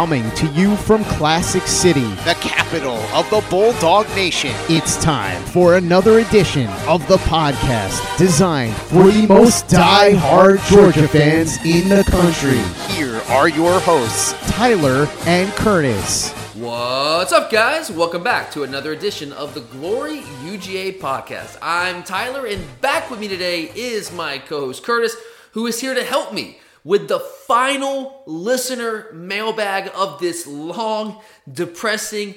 Coming to you from Classic City, the capital of the Bulldog Nation. It's time for another edition of the podcast designed for the most die-hard Georgia fans in the country. Here are your hosts, Tyler and Curtis. What's up, guys? Welcome back to another edition of the Glory UGA podcast. I'm Tyler, and back with me today is my co host Curtis, who is here to help me with the final listener mailbag of this long, depressing,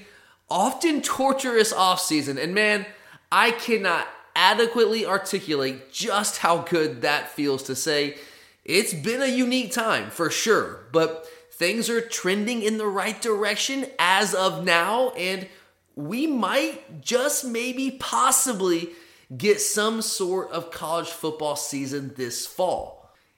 often torturous off season. And man, I cannot adequately articulate just how good that feels to say. It's been a unique time for sure, but things are trending in the right direction as of now, and we might just maybe possibly get some sort of college football season this fall.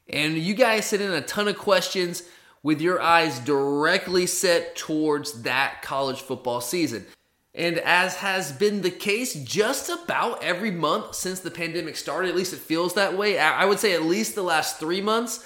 And you guys sent in a ton of questions with your eyes directly set towards that college football season. And as has been the case just about every month since the pandemic started, at least it feels that way. I would say at least the last three months,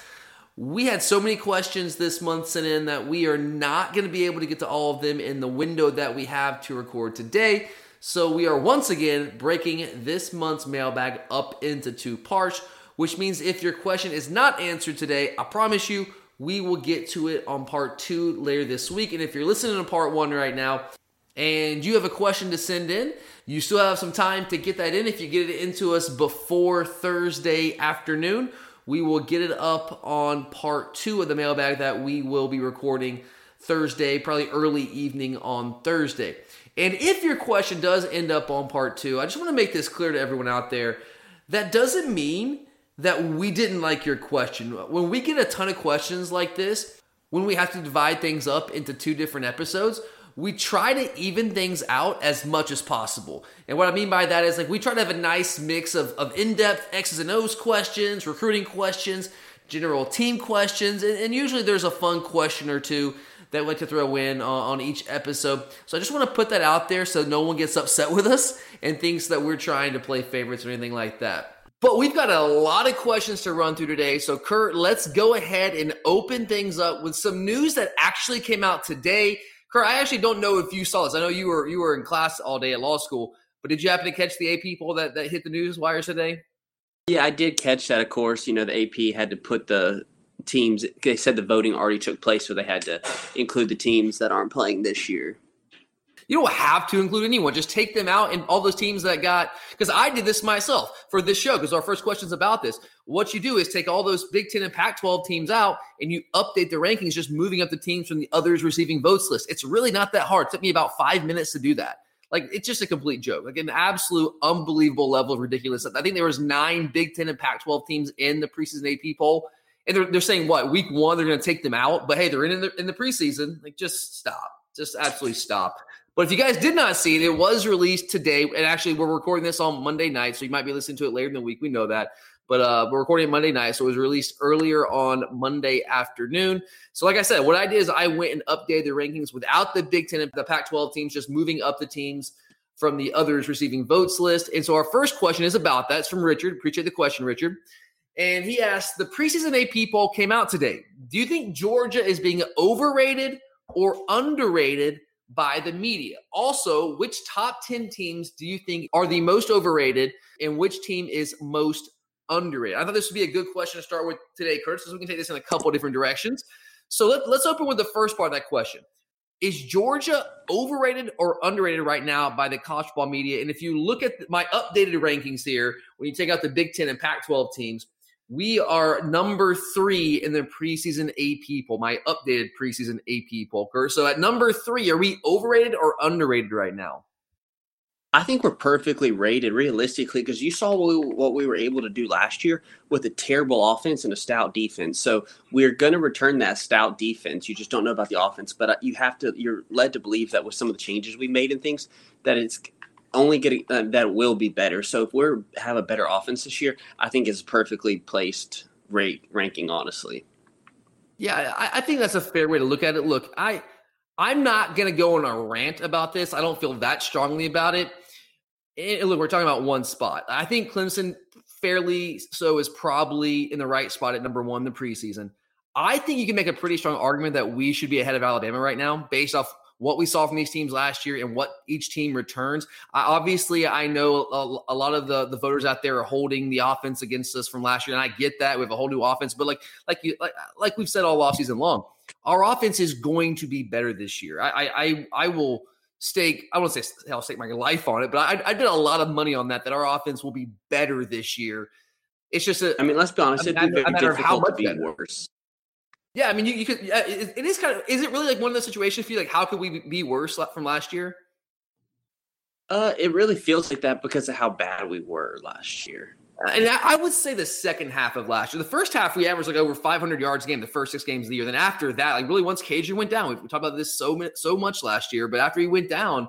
we had so many questions this month sent in that we are not going to be able to get to all of them in the window that we have to record today. So we are once again breaking this month's mailbag up into two parts which means if your question is not answered today, I promise you, we will get to it on part two later this week. And if you're listening to part one right now and you have a question to send in, you still have some time to get that in. If you get it into us before Thursday afternoon, we will get it up on part two of the mailbag that we will be recording Thursday, probably early evening on Thursday. And if your question does end up on part two, I just want to make this clear to everyone out there. That doesn't mean that we didn't like your question. When we get a ton of questions like this, when we have to divide things up into two different episodes, we try to even things out as much as possible. And what I mean by that is like we try to have a nice mix of, of in-depth X's and O's questions, recruiting questions, general team questions, and, and usually there's a fun question or two that we like to throw in on, on each episode. So I just want to put that out there so no one gets upset with us and thinks that we're trying to play favorites or anything like that. But we've got a lot of questions to run through today. So, Kurt, let's go ahead and open things up with some news that actually came out today. Kurt, I actually don't know if you saw this. I know you were you were in class all day at law school, but did you happen to catch the AP poll that, that hit the news wires today? Yeah, I did catch that. Of course, you know the AP had to put the teams. They said the voting already took place, so they had to include the teams that aren't playing this year. You don't have to include anyone. Just take them out and all those teams that got, because I did this myself for this show, because our first question's about this. What you do is take all those Big Ten and Pac 12 teams out and you update the rankings, just moving up the teams from the others receiving votes list. It's really not that hard. It took me about five minutes to do that. Like it's just a complete joke, like an absolute unbelievable level of ridiculous. I think there was nine Big Ten and Pac-12 teams in the preseason AP poll, and they're, they're saying what week one they're going to take them out, but hey, they're in the, in the preseason. Like just stop, just absolutely stop. But if you guys did not see it, it was released today. And actually, we're recording this on Monday night. So you might be listening to it later in the week. We know that. But uh, we're recording Monday night. So it was released earlier on Monday afternoon. So, like I said, what I did is I went and updated the rankings without the Big Ten and the Pac 12 teams, just moving up the teams from the others receiving votes list. And so our first question is about that. It's from Richard. Appreciate the question, Richard. And he asked The preseason AP poll came out today. Do you think Georgia is being overrated or underrated by the media. Also, which top 10 teams do you think are the most overrated and which team is most underrated? I thought this would be a good question to start with today, Curtis, because we can take this in a couple different directions. So let, let's open with the first part of that question. Is Georgia overrated or underrated right now by the college football media? And if you look at my updated rankings here, when you take out the Big Ten and Pac 12 teams, we are number three in the preseason AP poll, my updated preseason AP poll. So at number three, are we overrated or underrated right now? I think we're perfectly rated realistically because you saw what we, what we, were able to do last year with a terrible offense and a stout defense. So we're going to return that stout defense. You just don't know about the offense, but uh, you have to. You're led to believe that with some of the changes we made and things, that it's only getting uh, that will be better. So if we're have a better offense this year, I think it's perfectly placed rate ranking. Honestly, yeah, I, I, think that's a fair way to look at it. Look, I I'm not gonna go on a rant about this. I don't feel that strongly about it. Look, we're talking about one spot. I think Clemson fairly so is probably in the right spot at number one the preseason. I think you can make a pretty strong argument that we should be ahead of Alabama right now based off what we saw from these teams last year and what each team returns. I, obviously, I know a, a, lot of the, the voters out there are holding the offense against us from last year, and I get that we have a whole new offense. But like like you like like we've said all offseason long, our offense is going to be better this year. I I I, will stake I won't say I'll stake my life on it, but I, I did a lot of money on that that our offense will be better this year. It's just a. I mean, let's be honest. It'd be very difficult to be better. worse. Yeah, I mean, you, you could. It, it is kind of. Is it really like one of those situations for you? Like, how could we be worse from last year? Uh, it really feels like that because of how bad we were last year. Uh, and I would say the second half of last year, the first half we averaged like over 500 yards a game. The first six games of the year. Then after that, like really, once Cager went down, we talked about this so so much last year. But after he went down,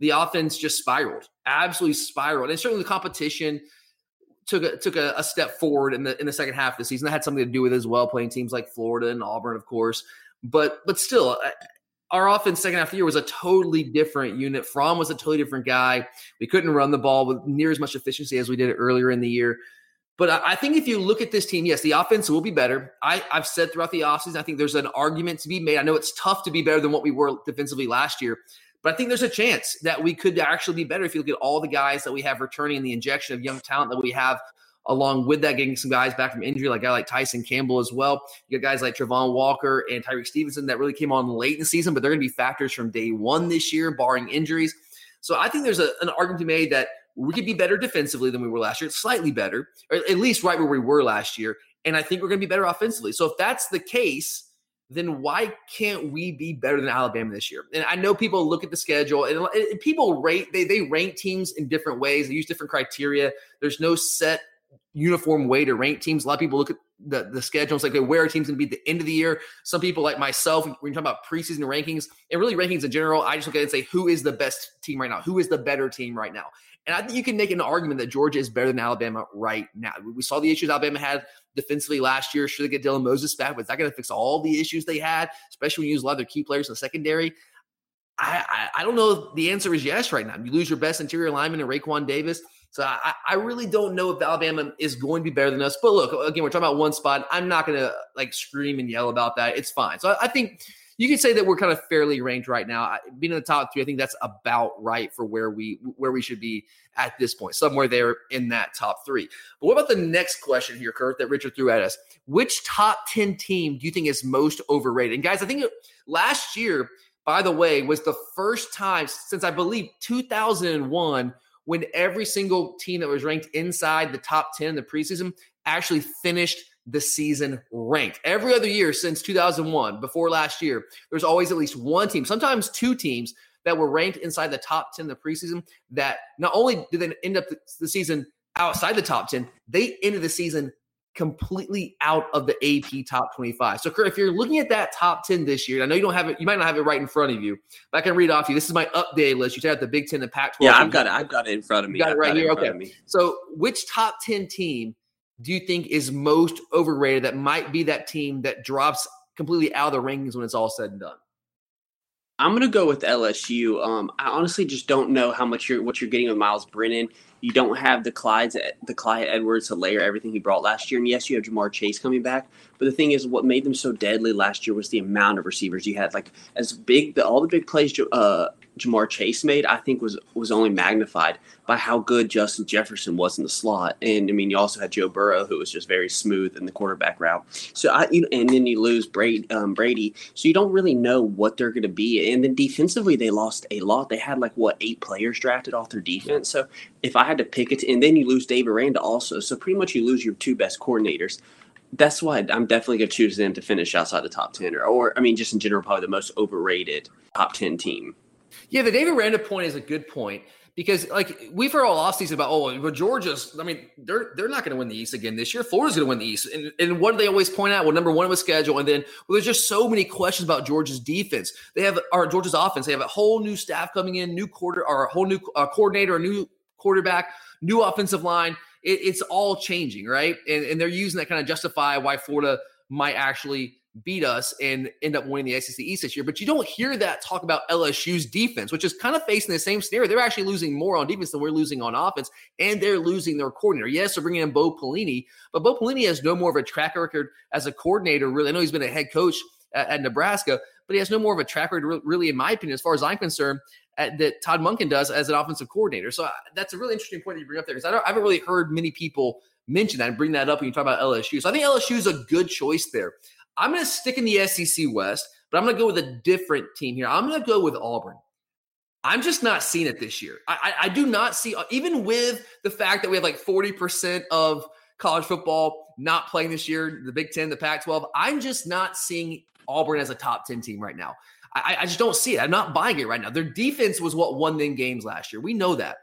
the offense just spiraled, absolutely spiraled. And certainly the competition took a took a, a, step forward in the in the second half of the season. That had something to do with as well, playing teams like Florida and Auburn, of course. But but still, our offense second half of the year was a totally different unit. Fromm was a totally different guy. We couldn't run the ball with near as much efficiency as we did earlier in the year. But I, I think if you look at this team, yes, the offense will be better. I, I've said throughout the offseason, I think there's an argument to be made. I know it's tough to be better than what we were defensively last year, but I think there's a chance that we could actually be better if you look at all the guys that we have returning and the injection of young talent that we have along with that, getting some guys back from injury, like guy like Tyson Campbell as well. You got guys like Travon Walker and Tyrique Stevenson that really came on late in the season, but they're going to be factors from day one this year, barring injuries. So I think there's a, an argument to be made that we could be better defensively than we were last year, slightly better, or at least right where we were last year. And I think we're going to be better offensively. So if that's the case, then why can't we be better than Alabama this year? And I know people look at the schedule and, people rate they they rank teams in different ways. They use different criteria. There's no set uniform way to rank teams. A lot of people look at the, the schedule. It's like, okay, where are team's going to be at the end of the year. Some people, like myself, when you're talking about preseason rankings and really rankings in general, I just look at it and say, who is the best team right now? Who is the better team right now? And I think you can make an argument that Georgia is better than Alabama right now. We saw the issues Alabama had defensively last year. Should they get Dylan Moses back? Was that going to fix all the issues they had, especially when you use a lot of their key players in the secondary? I, I, I don't know. The answer is yes right now. You lose your best interior lineman in Raekwon Davis. So I, I really don't know if Alabama is going to be better than us. But look, again, we're talking about one spot. I'm not going to like scream and yell about that. It's fine. So I, I think you could say that we're kind of fairly ranked right now. Being in the top three, I think that's about right for where we where we should be at this point, somewhere there in that top three. But what about the next question here, Kurt, that Richard threw at us? Which top ten team do you think is most overrated? And guys, I think last year, by the way, was the first time since I believe 2001 when every single team that was ranked inside the top 10 in the preseason actually finished the season ranked. Every other year since 2001, before last year, there's always at least one team, sometimes two teams that were ranked inside the top 10 in the preseason that not only did they end up the season outside the top 10, they ended the season completely out of the AP top 25. So, Kurt, if you're looking at that top 10 this year, I know you don't have it, you might not have it right in front of you, but I can read off you. This is my update list. You said the Big Ten and Pac 12. Yeah, I've got it. I've got it in front of me. You got it right here. Okay. So, which top 10 team do you think is most overrated that might be that team that drops completely out of the rankings when it's all said and done? I'm gonna go with LSU. Um, I honestly just don't know how much you're what you're getting with Myles Brennan. You don't have the Clyde's the Clyde Edwards-Helaire everything he brought last year, and yes, you have Ja'Marr Chase coming back. But the thing is, what made them so deadly last year was the amount of receivers you had. Like as big, the, all the big plays uh, Ja'Marr Chase made, I think was was only magnified by how good Justin Jefferson was in the slot. And I mean, you also had Joe Burrow, who was just very smooth in the quarterback route. So I, you know, and then you lose Brady, um, Brady, so you don't really know what they're going to be. And then defensively, they lost a lot. They had like what eight players drafted off their defense. So if I had to pick it, and then you lose Dave Aranda also. So pretty much you lose your two best coordinators that's why I'm definitely going to choose them to finish outside the top 10 or, or, I mean, just in general, probably the most overrated top 10 team. Yeah, the David Aranda point is a good point because like we've heard all offseason about oh but Georgia's I mean they're they're not going to win the East again this year. Florida's going to win the East, and, and what do they always point out? Well, number one was schedule, and then well, there's just so many questions about Georgia's defense. They have our Georgia's offense. They have a whole new staff coming in, new quarter or a whole new uh, coordinator, a new quarterback, new offensive line. It, it's all changing, right? And, and they're using that kind of justify why Florida might actually beat us and end up winning the SEC East this year. But you don't hear that talk about LSU's defense, which is kind of facing the same scenario. They're actually losing more on defense than we're losing on offense, and they're losing their coordinator. Yes, they're bringing in Bo Pelini, but Bo Pelini has no more of a track record as a coordinator. Really, I know he's been a head coach at, at Nebraska, but he has no more of a track record, really, in my opinion, as far as I'm concerned, at, that Todd Monken does as an offensive coordinator. So uh, that's a really interesting point that you bring up there because I, I haven't really heard many people mention that and bring that up when you talk about LSU. So I think LSU is a good choice there. I'm going to stick in the SEC West, but I'm going to go with a different team here. I'm going to go with Auburn. I'm just not seeing it this year. I, I, I, do not see, uh, even with the fact that we have like 40% of college football not playing this year, the Big Ten, the Pac 12, I'm just not seeing Auburn as a top 10 team right now. I, I just don't see it. I'm not buying it right now. Their defense was what won them games last year. We know that.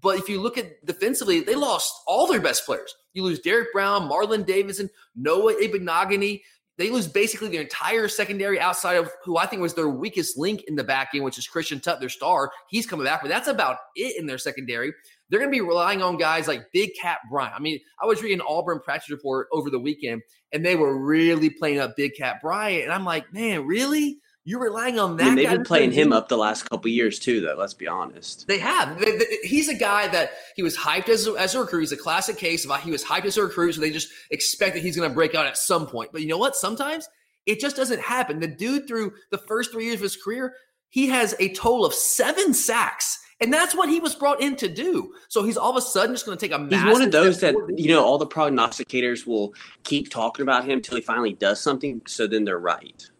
But if you look at defensively, they lost all their best players. You lose Derrick Brown, Marlon Davidson, Noah Igbinoghene. They lose basically their entire secondary outside of who I think was their weakest link in the back end, which is Christian Tutt, their star. He's coming back, but that's about it in their secondary. They're going to be relying on guys like Big Kat Bryant. I mean, I was reading Auburn practice report over the weekend, and they were really playing up Big Kat Bryant. And I'm like, man, really? You're relying on that. I mean, they've been playing him up the last couple years too, though. Let's be honest. They have. He's a guy that he was hyped as a, as a recruit. He's a classic case of he was hyped as a recruit, so they just expect that he's going to break out at some point. But you know what? Sometimes it just doesn't happen. The dude, through the first three years of his career, he has a total of seven sacks. And that's what he was brought in to do. So he's all of a sudden just going to take a. He's one of those that you know all the prognosticators will keep talking about him until he finally does something. So then they're right.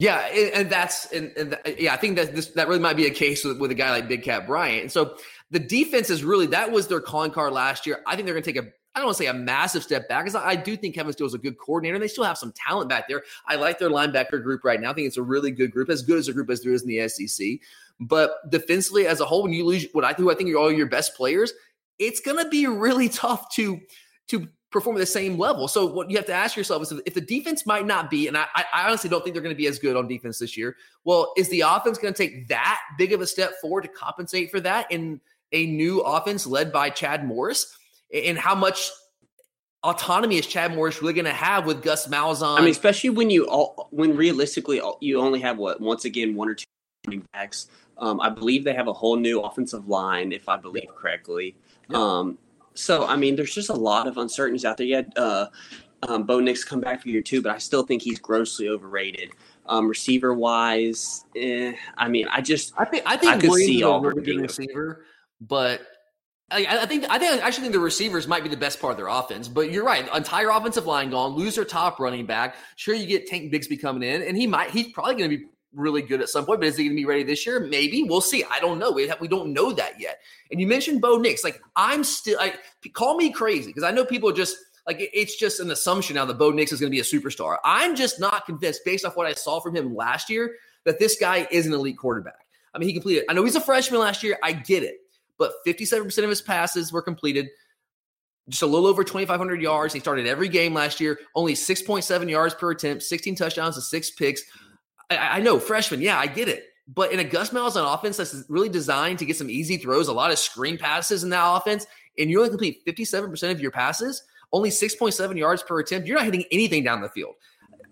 Yeah, and that's and, and yeah, I think that this that really might be a case with, with a guy like Big Kat Bryant. And so the defense is really that was their calling card last year. I think they're going to take a I don't want to say a massive step back because I do think Kevin Steele is a good coordinator and they still have some talent back there. I like their linebacker group right now. I think it's a really good group, as good as a group as there is in the SEC. But defensively, as a whole, when you lose what I think I think are all your best players, it's going to be really tough to to perform at the same level. So what you have to ask yourself is if the defense might not be, and I, I honestly don't think they're going to be as good on defense this year. Well, is the offense going to take that big of a step forward to compensate for that in a new offense led by Chad Morris? And how much autonomy is Chad Morris really going to have with Gus Malzahn? I mean, especially when you all, when realistically you only have what once again one or two running backs. Um, I believe they have a whole new offensive line, if I believe correctly. Um, so I mean, there's just a lot of uncertainties out there. Yeah, uh, um, Bo Nix come back for year two, but I still think he's grossly overrated. Um, receiver wise, eh, I mean, I just I think I think I could Williams see all really good receiver, but I, I, think I think I actually think the receivers might be the best part of their offense. But you're right, entire offensive line gone, lose their top running back. Sure, you get Tank Bigsby coming in, and he might he's probably going to be really good at some point, but is he going to be ready this year? Maybe we'll see. I don't know. We have, we don't know that yet. And you mentioned Bo Nix. Like I'm still, I call me crazy because I know people just like it's just an assumption now that Bo Nix is going to be a superstar. I'm just not convinced based off what I saw from him last year that this guy is an elite quarterback. I mean, he completed. I know he's a freshman last year. I get it, but 57% of his passes were completed. Just a little over 2,500 yards. He started every game last year. Only 6.7 yards per attempt, 16 touchdowns and six picks. I, I know freshman. Yeah, I get it. But in a Gus Malzahn offense that's really designed to get some easy throws, a lot of screen passes in that offense, and you only complete 57% of your passes, only 6.7 yards per attempt, you're not hitting anything down the field.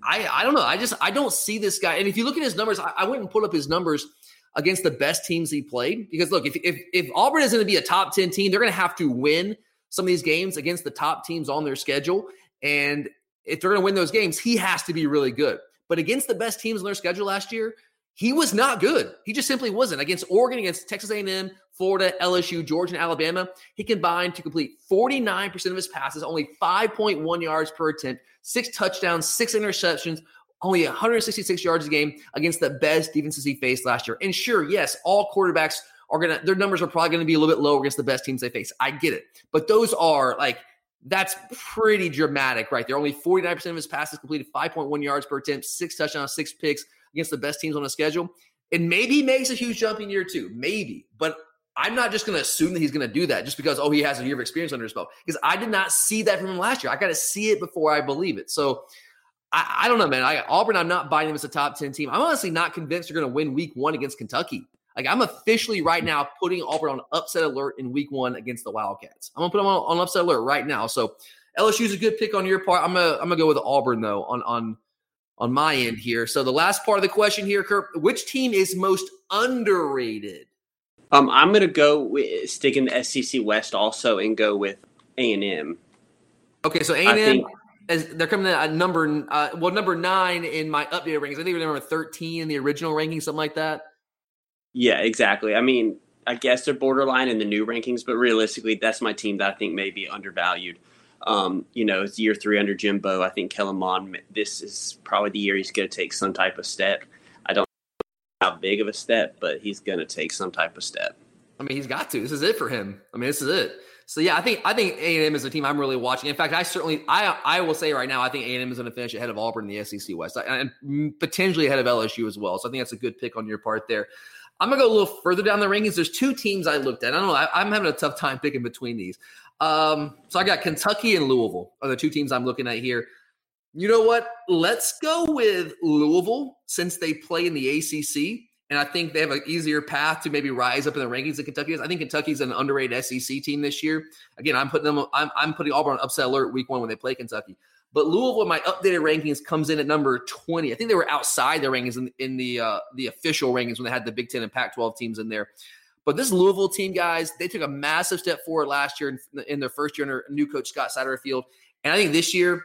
I, I don't know. I just I don't see this guy. And if you look at his numbers, I, I went and pulled up his numbers against the best teams he played. Because look, if if, if Auburn is going to be a top 10 team, they're going to have to win some of these games against the top teams on their schedule. And if they're going to win those games, he has to be really good. But against the best teams on their schedule last year, he was not good. He just simply wasn't. Against Oregon, against Texas A&M, Florida, LSU, Georgia, and Alabama, he combined to complete 49% of his passes, only 5.1 yards per attempt, six touchdowns, six interceptions, only 166 yards a game against the best defenses he faced last year. And sure, yes, all quarterbacks are gonna their numbers are probably gonna be a little bit lower against the best teams they face. I get it, but those are like that's pretty dramatic right there. Only 49% of his passes completed, 5.1 yards per attempt, six touchdowns, six picks against the best teams on the schedule. And maybe he makes a huge jump in year two, maybe. But I'm not just going to assume that he's going to do that just because, oh, he has a year of experience under his belt. Because I did not see that from him last year. I got to see it before I believe it. So I, I don't know, man. I, Auburn, I'm not buying them as a top 10 team. I'm honestly not convinced they're going to win week one against Kentucky. Like I'm officially right now putting Auburn on upset alert in week one against the Wildcats. I'm gonna put them on, on upset alert right now. So LSU is a good pick on your part. I'm gonna I'm gonna go with Auburn though on on on my end here. So the last part of the question here, Kurt, which team is most underrated? Um, I'm gonna go with, stick in the SEC West also and go with A and M. Okay, so A and M as they're coming in at number uh, well number nine in my updated rankings. I think they're number thirteen in the original ranking, something like that. Yeah, exactly. I mean, I guess they're borderline in the new rankings, but realistically, that's my team that I think may be undervalued. Um, you know, it's year three under Jimbo. I think Kellen Mond, this is probably the year he's going to take some type of step. I don't know how big of a step, but he's going to take some type of step. I mean, he's got to. This is it for him. I mean, this is it. So yeah, I think I think A and M is a team I'm really watching. In fact, I certainly I I will say right now I think A and M is going to finish ahead of Auburn in the SEC West and potentially ahead of LSU as well. So I think that's a good pick on your part there. I'm gonna go a little further down the rankings. There's two teams I looked at. I don't know. I, am having a tough time picking between these. Um, so I got Kentucky and Louisville are the two teams I'm looking at here. You know what? Let's go with Louisville since they play in the ACC. And I think they have an easier path to maybe rise up in the rankings than Kentucky is. I think Kentucky's an underrated SEC team this year. Again, I'm putting them. I'm, I'm putting Auburn on upset alert week one when they play Kentucky. But Louisville, my updated rankings, comes in at number 20. I think they were outside their rankings in, in the uh, the official rankings when they had the Big Ten and Pac-12 teams in there. But this Louisville team, guys, they took a massive step forward last year in, in their first year under new coach Scott Satterfield. And I think this year,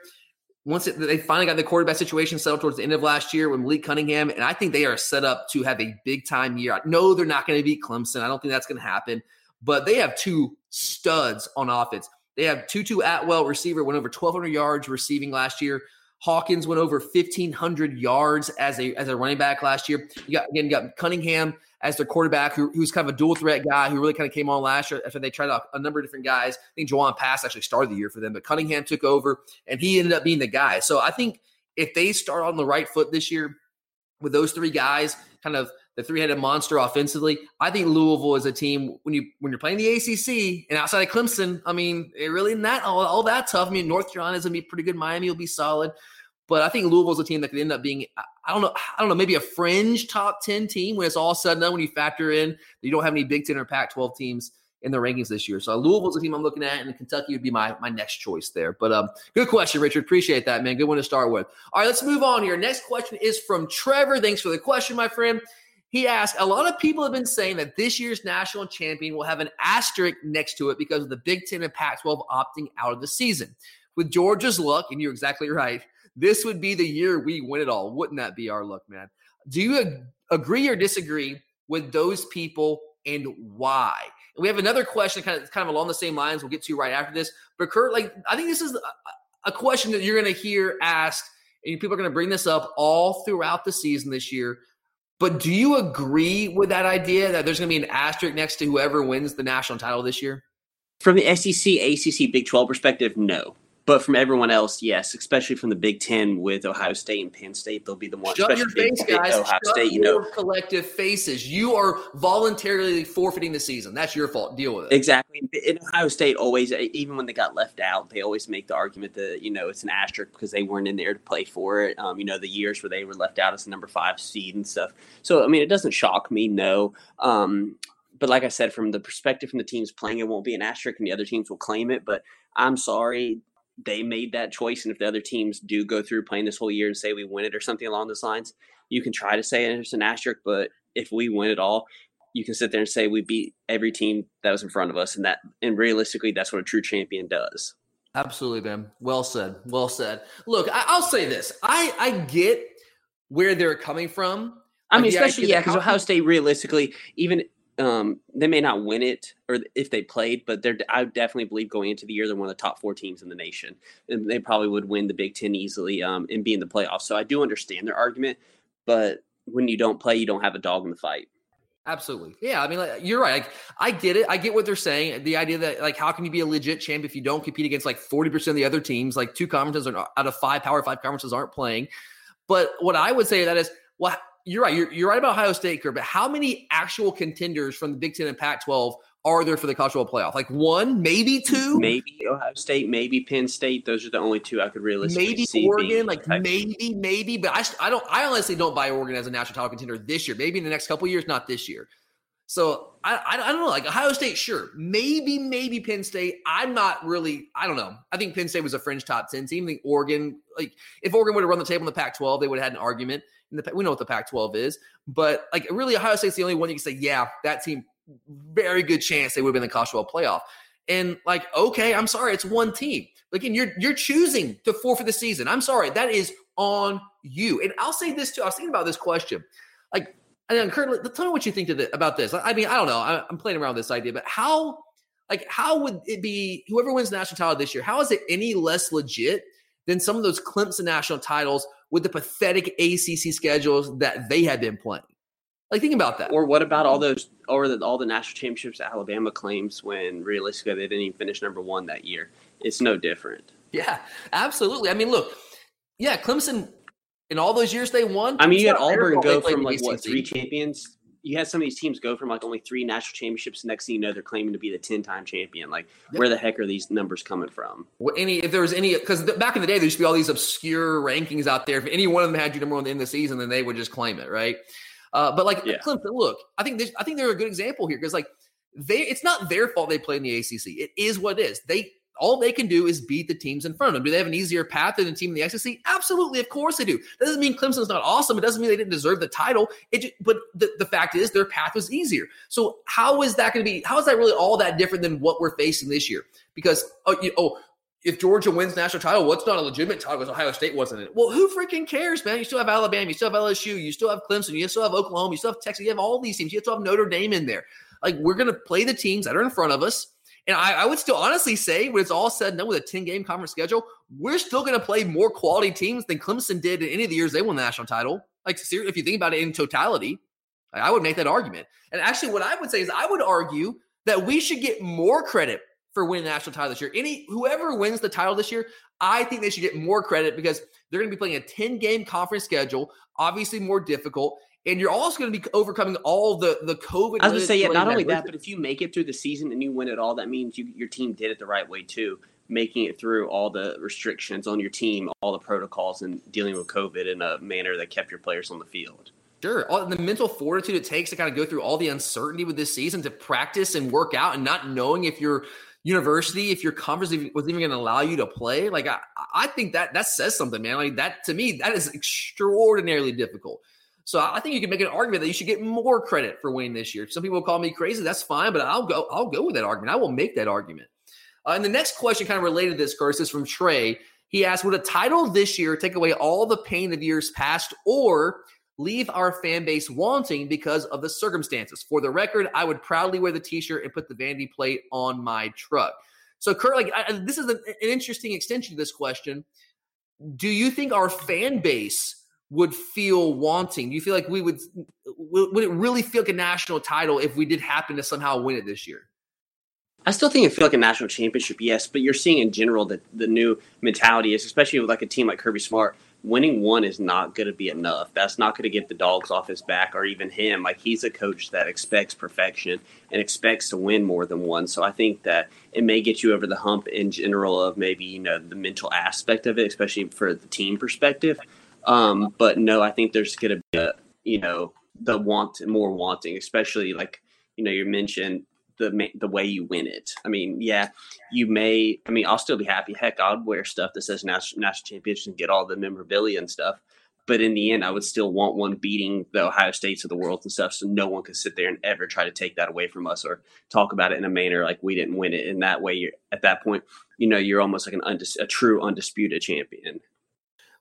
once it, they finally got the quarterback situation settled towards the end of last year with Malik Cunningham, and I think they are set up to have a big time year. I know they're not going to beat Clemson. I don't think that's going to happen, but they have two studs on offense. They have Tutu Atwell, receiver, went over 1,200 yards receiving last year. Hawkins went over 1,500 yards as a as a running back last year. You got again, you got Cunningham as their quarterback, who, who's kind of a dual threat guy who really kind of came on last year after they tried out a number of different guys. I think Jawon Pass actually started the year for them, but Cunningham took over and he ended up being the guy. So I think if they start on the right foot this year with those three guys, kind of the three-headed monster offensively. I think Louisville is a team when you when you're playing the ACC and outside of Clemson. I mean, it really isn't all, all that tough. I mean, North Carolina is gonna be pretty good. Miami will be solid, but I think Louisville's a team that could end up being I don't know I don't know maybe a fringe top ten team when it's all said and done. When you factor in you don't have any Big Ten or Pac-12 teams in the rankings this year. So Louisville's a team I'm looking at, and Kentucky would be my my next choice there. But um, good question, Richard. Appreciate that, man. Good one to start with. All right, let's move on here. Next question is from Trevor. Thanks for the question, my friend. He asked, a lot of people have been saying that this year's national champion will have an asterisk next to it because of the Big Ten and Pac 12 opting out of the season. With Georgia's luck, and you're exactly right, this would be the year we win it all. Wouldn't that be our luck, man? Do you ag- agree or disagree with those people and why? And we have another question kind of, kind of along the same lines we'll get to right after this. But Kurt, like, I think this is a question that you're going to hear asked, and people are going to bring this up all throughout the season this year but do you agree with that idea that there's going to be an asterisk next to whoever wins the national title this year? From the SEC, ACC, Big 12 perspective, no. But from everyone else, yes, especially from the Big Ten with Ohio State and Penn State, they'll be the ones. Shut your face, guys! Ohio Shut State, you know, collective faces. You are voluntarily forfeiting the season. That's your fault. Deal with it. Exactly. In Ohio State, always, even when they got left out, they always make the argument that you know it's an asterisk because they weren't in there to play for it. Um, you know, the years where they were left out as the number five seed and stuff. So, I mean, it doesn't shock me. No. Um, but like I said, from the perspective from the teams playing, it won't be an asterisk, and the other teams will claim it. But I'm sorry, they made that choice. And if the other teams do go through playing this whole year and say we win it or something along those lines, you can try to say it's an asterisk. But if we win it all, you can sit there and say we beat every team that was in front of us, and that and realistically, that's what a true champion does. Absolutely, man. Well said. Well said. Look, I, will say this: I I get where they're coming from. I mean, especially yeah, because Ohio State realistically, even um, they may not win it or if they played, but they're I definitely believe going into the year they're one of the top four teams in the nation, and they probably would win the Big Ten easily um, and be in the playoffs. So I do understand their argument, but when you don't play, you don't have a dog in the fight. Absolutely, yeah. I mean, like, you're right. Like, I get it. I get what they're saying. The idea that like, how can you be a legit champ if you don't compete against like forty percent of the other teams? Like, two conferences are out of five Power Five conferences aren't playing. But what I would say that is, well, you're right. You're, you're right about Ohio State, Kurt, but how many actual contenders from the Big Ten and Pac 12 are there for the college football playoff? Like one, maybe two? Maybe Ohio State, maybe Penn State. Those are the only two I could realistically maybe see. Oregon, like maybe, maybe. But I, I don't, I honestly don't buy Oregon as a national title contender this year. Maybe in the next couple years, not this year. So I, I, I don't know. Like Ohio State, sure, maybe maybe Penn State. I'm not really. I don't know. I think Penn State was a fringe top ten team. I think Oregon, like if Oregon would have run the table in the Pac-12, they would have had an argument. In the, we know what the Pac-12 is, but like really, Ohio State's the only one you can say, yeah, that team, very good chance they would have been in the College Playoff. And like, okay, I'm sorry, it's one team. Again, you're you're choosing to forfeit the season. I'm sorry, that is on you. And I'll say this too. I was thinking about this question. Like, and then Kurt, tell me what you think the, about this. I mean, I don't know. I, I'm playing around with this idea, but how, like, how would it be? Whoever wins national title this year, how is it any less legit than some of those Clemson national titles with the pathetic ACC schedules that they had been playing? Like, think about that. Or what about all mm-hmm. those, or the, all the national championships Alabama claims when realistically they didn't even finish number one that year? It's no different. Yeah, absolutely. I mean, look, yeah, Clemson in all those years they won. I mean, you had Auburn go from like what three champions. You had some of these teams go from like only three national championships. Next thing you know, they're claiming to be the ten-time champion. Like, where the heck are these numbers coming from? Well, any if there was any because back in the day there used to be all these obscure rankings out there. If any one of them had you number one in the season, then they would just claim it, right? Uh, but like yeah. Clemson, look, I think I think they're a good example here because like they, it's not their fault they play in the ACC. It is what it is. They all they can do is beat the teams in front of them. Do they have an easier path than the team in the SEC? Absolutely, of course they do. Doesn't mean Clemson's not awesome. It doesn't mean they didn't deserve the title. It, just, but the, the fact is their path was easier. So how is that going to be? How is that really all that different than what we're facing this year? Because oh, you, oh if Georgia wins national title, what's not a legitimate title because Ohio State wasn't it? Well, who freaking cares, man? You still have Alabama, you still have LSU, you still have Clemson, you still have Oklahoma, you still have Texas, you have all these teams, you still have Notre Dame in there. Like we're gonna play the teams that are in front of us. And I, I, would still honestly say, when it's all said and done with a 10 game conference schedule, we're still going to play more quality teams than Clemson did in any of the years they won the national title. Like, seriously, if you think about it in totality, I would make that argument. And actually, what I would say is, I would argue that we should get more credit for winning the national title this year. Any whoever wins the title this year, I think they should get more credit because they're going to be playing a 10 game conference schedule, obviously more difficult and you're also going to be overcoming all the the COVID. I was going to say, yeah, not only that, but if you make it through the season and you win it all, that means you, your team did it the right way too, making it through all the restrictions on your team, all the protocols, and dealing with COVID in a manner that kept your players on the field. Sure, all the mental fortitude it takes to kind of go through all the uncertainty with this season to practice and work out, and not knowing if your university, if your conference was even going to allow you to play, like I, I think that that says something, man. Like that to me, that is extraordinarily difficult. So I think you can make an argument that you should get more credit for winning this year. Some people call me crazy. That's fine, but I'll go. I'll go with that argument. I will make that argument. Uh, and the next question, kind of related to this, Curse, is from Trey. He asked, "Would a title this year take away all the pain of years past, or leave our fan base wanting because of the circumstances?" For the record, I would proudly wear the T-shirt and put the vanity plate on my truck. So, Kurt, like I, this is an interesting extension to this question. Do you think our fan base? Would feel wanting? Do you feel like we would would it really feel like a national title if we did happen to somehow win it this year? I still think it feel like a national championship, yes, but you're seeing in general that the new mentality is, especially with like a team like Kirby Smart, winning one is not going to be enough. That's not going to get the dogs off his back or even him. Like he's a coach that expects perfection and expects to win more than one. So I think that it may get you over the hump in general of maybe you know the mental aspect of it, especially for the team perspective. Um, but no, I think there's going to be a, you know, the want more wanting, especially like, you know, you mentioned the the way you win it. I mean, yeah, you may. I mean, I'll still be happy. Heck, I'd wear stuff that says national national championship and get all the memorabilia and stuff. But in the end, I would still want one beating the Ohio States of the world and stuff, so no one could sit there and ever try to take that away from us or talk about it in a manner like we didn't win it. And that way, at that point, you know, you're almost like an undis- a true undisputed champion.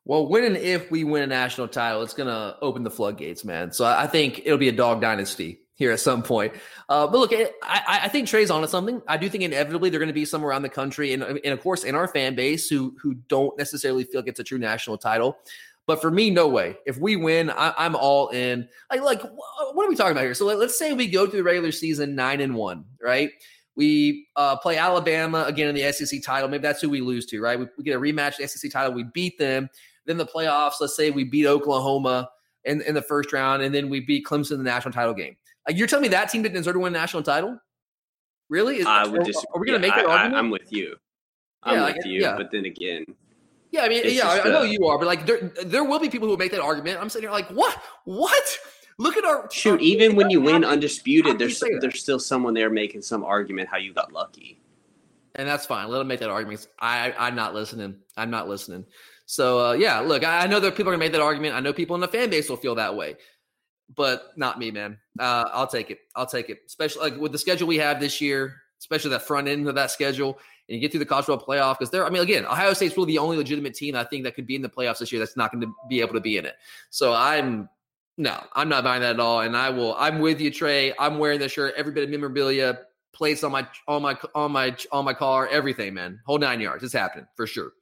Well, when and if we win a national title, it's going to open the floodgates, man. So I think it'll be a dog dynasty here at some point. Uh, but look, I, I think Trey's onto something. I do think inevitably they're going to be some around the country, and, and of course in our fan base who who don't necessarily feel like it's a true national title. But for me, no way. If we win, I, am all in. Like, like, what are we talking about here? So let, us say we go through the regular season nine and one, right? We uh, play Alabama again in the SEC title. Maybe that's who we lose to, right? We, we get a rematch the SEC title. We beat them. Then the playoffs, let's say we beat Oklahoma in, in the first round, and then we beat Clemson in the national title game. Like you're telling me that team didn't deserve to win a national title? Really? Is, I would disagree. Are we going to make that I, argument? I, am with you. I'm yeah, with you. Yeah. But then again, yeah, I mean, yeah, I, I know you are, but like there, there will be people who will make that argument. I'm sitting here like, what, what? Look at our shoot. Our, even when you win undisputed, there's there's still someone there making some argument how you got lucky. And that's fine. Let them make that argument. I I'm not listening. I'm not listening. So uh, yeah, look, I, know that people are gonna make that argument. I know people in the fan base will feel that way, but not me, man. Uh, I'll take it. I'll take it. Especially like with the schedule we have this year, especially that front end of that schedule, and you get through the college football playoff because they're. I mean, again, Ohio State's really the only legitimate team I think that could be in the playoffs this year. That's not going to be able to be in it. So I'm no, I'm not buying that at all. And I will. I'm with you, Trey. I'm wearing the shirt. Every bit of memorabilia, plates on my on my on my on my car, everything, man. Whole nine yards. It's happening for sure.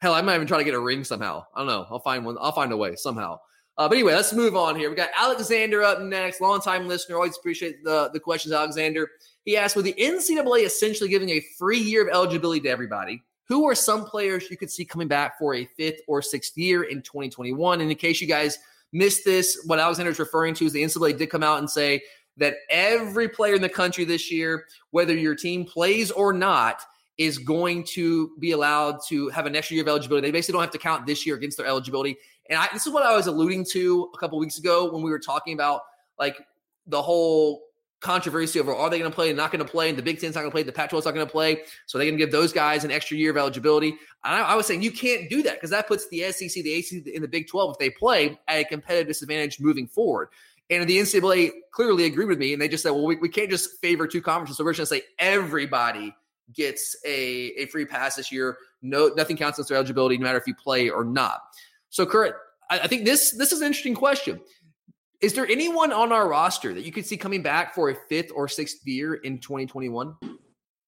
Hell, I might even try to get a ring somehow. I don't know. I'll find one. I'll find a way somehow. Uh, but anyway, let's move on here. We got Alexander up next, longtime listener. Always appreciate the, the questions, Alexander. He asked, with the NCAA essentially giving a free year of eligibility to everybody, who are some players you could see coming back for a fifth or sixth year in 2021? And in case you guys missed this, what Alexander is referring to is the NCAA did come out and say that every player in the country this year, whether your team plays or not, is going to be allowed to have an extra year of eligibility. They basically don't have to count this year against their eligibility. And I, this is what I was alluding to a couple weeks ago when we were talking about like the whole controversy over are they going to play and not going to play, and the Big Ten's not going to play, the Pac-12's not going to play, so they're going to give those guys an extra year of eligibility. And I, I was saying you can't do that because that puts the SEC, the ACC, in the Big 12 if they play at a competitive disadvantage moving forward. And the NCAA clearly agreed with me, and they just said, well, we, we can't just favor two conferences. So we're just going to say everybody gets a, a free pass this year. No, nothing counts as their eligibility, no matter if you play or not. So, Kurt, I, I think this this is an interesting question. Is there anyone on our roster that you could see coming back for a fifth or sixth year in 2021?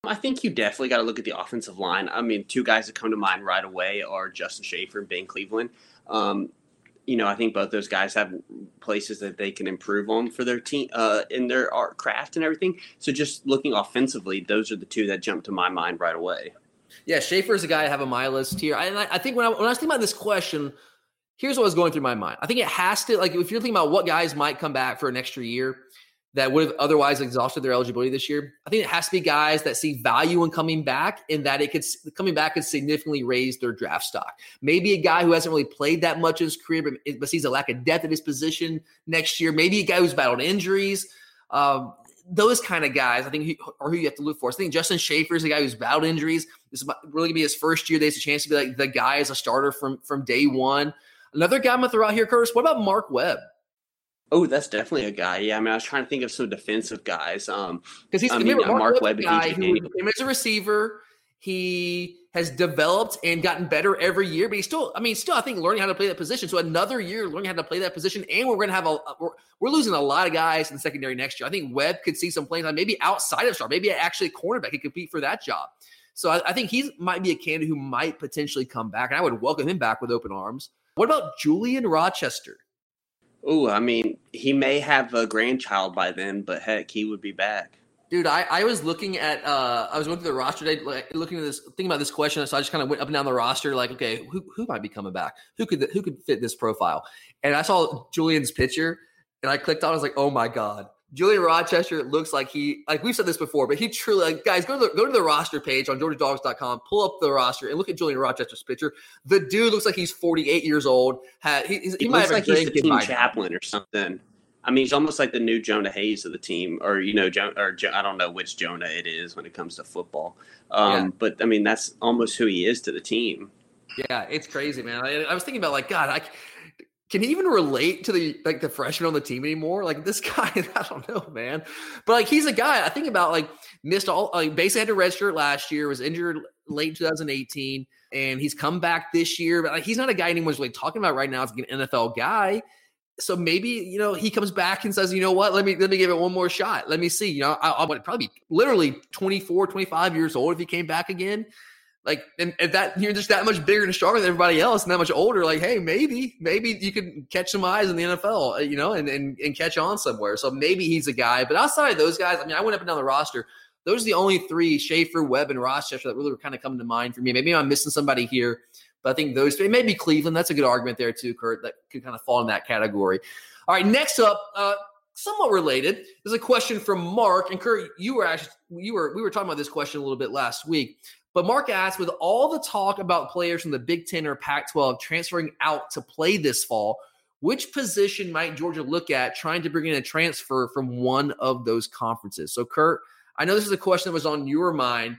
I think you definitely got to look at the offensive line. I mean, two guys that come to mind right away are Justin Shaffer and Ben Cleveland. Um, you know, I think both those guys have places that they can improve on for their team uh, in their art craft and everything. So just looking offensively, those are the two that jump to my mind right away. Yeah, Shaffer is a guy I have on my list here. And I, I think when I, when I was thinking about this question, here's what was going through my mind. I think it has to like if you're thinking about what guys might come back for an extra year that would have otherwise exhausted their eligibility this year. I think it has to be guys that see value in coming back and that it could coming back could significantly raise their draft stock. Maybe a guy who hasn't really played that much in his career, but, but sees a lack of depth at his position next year. Maybe a guy who's battled injuries. Um, those kind of guys, I think, he, or who you have to look for. I think Justin Shaffer is a guy who's battled injuries. This is really gonna be his first year. There's a chance to be like the guy as a starter from from day one. Another guy I'm gonna throw out here, Curtis. What about Mark Webb? Oh, that's definitely a guy. Yeah, I mean, I was trying to think of some defensive guys. Um, because he's I mean, Mark, Mark Webb, guy who came as a receiver. He has developed and gotten better every year, but he's still, I mean, still, I think learning how to play that position. So another year learning how to play that position, and we're going to have a, we're, we're, losing a lot of guys in the secondary next year. I think Webb could see some playing time, maybe outside of star, maybe actually a cornerback. He could compete for that job. So I, I think he might be a candidate who might potentially come back, and I would welcome him back with open arms. What about Julian Rochester? Oh, I mean, he may have a grandchild by then, but heck, he would be back. Dude, I, I was looking at uh I was going through the roster today, like looking at this thinking about this question. So I just kind of went up and down the roster, like, okay, who who might be coming back? Who could who could fit this profile? And I saw Julian's picture and I clicked on, I was like, oh my God. Julian Rochester looks like he like we've said this before, but he truly like guys go to the, go to the roster page on GeorgiaDogs.com, pull up the roster and look at Julian Rochester's picture. The dude looks like he's 48 years old. Had, he, he, he might have like he's the team chaplain or something. I mean, he's almost like the new Jonah Hayes of the team, or you know, jo- or jo- I don't know which Jonah it is when it comes to football. Um, yeah. But I mean, that's almost who he is to the team. Yeah, it's crazy, man. I, I was thinking about like God, I can he even relate to the like the freshman on the team anymore? Like this guy, I don't know, man. But like he's a guy I think about like missed all like basically had a red shirt last year, was injured late 2018, and he's come back this year. But like he's not a guy anyone's really talking about right now as like an NFL guy. So maybe you know he comes back and says, you know what, let me let me give it one more shot. Let me see. You know, I, I would probably be literally 24, 25 years old if he came back again like and if that you're just that much bigger and stronger than everybody else and that much older like hey maybe maybe you could catch some eyes in the nfl uh, you know and, and and catch on somewhere so maybe he's a guy but outside of those guys i mean i went up and down the roster those are the only three Shaffer Webb, and Rochester that really were kind of coming to mind for me. Maybe I'm missing somebody here, but I think those three, maybe Cleveland. That's a good argument there too, Kurt. That could kind of fall in that category. All right, next up, uh, somewhat related. There's a question from Mark and Kurt. You were actually you were we were talking about this question a little bit last week. But Mark asked, with all the talk about players from the Big Ten or Pac 12 transferring out to play this fall, which position might Georgia look at trying to bring in a transfer from one of those conferences? So, Kurt, I know this is a question that was on your mind.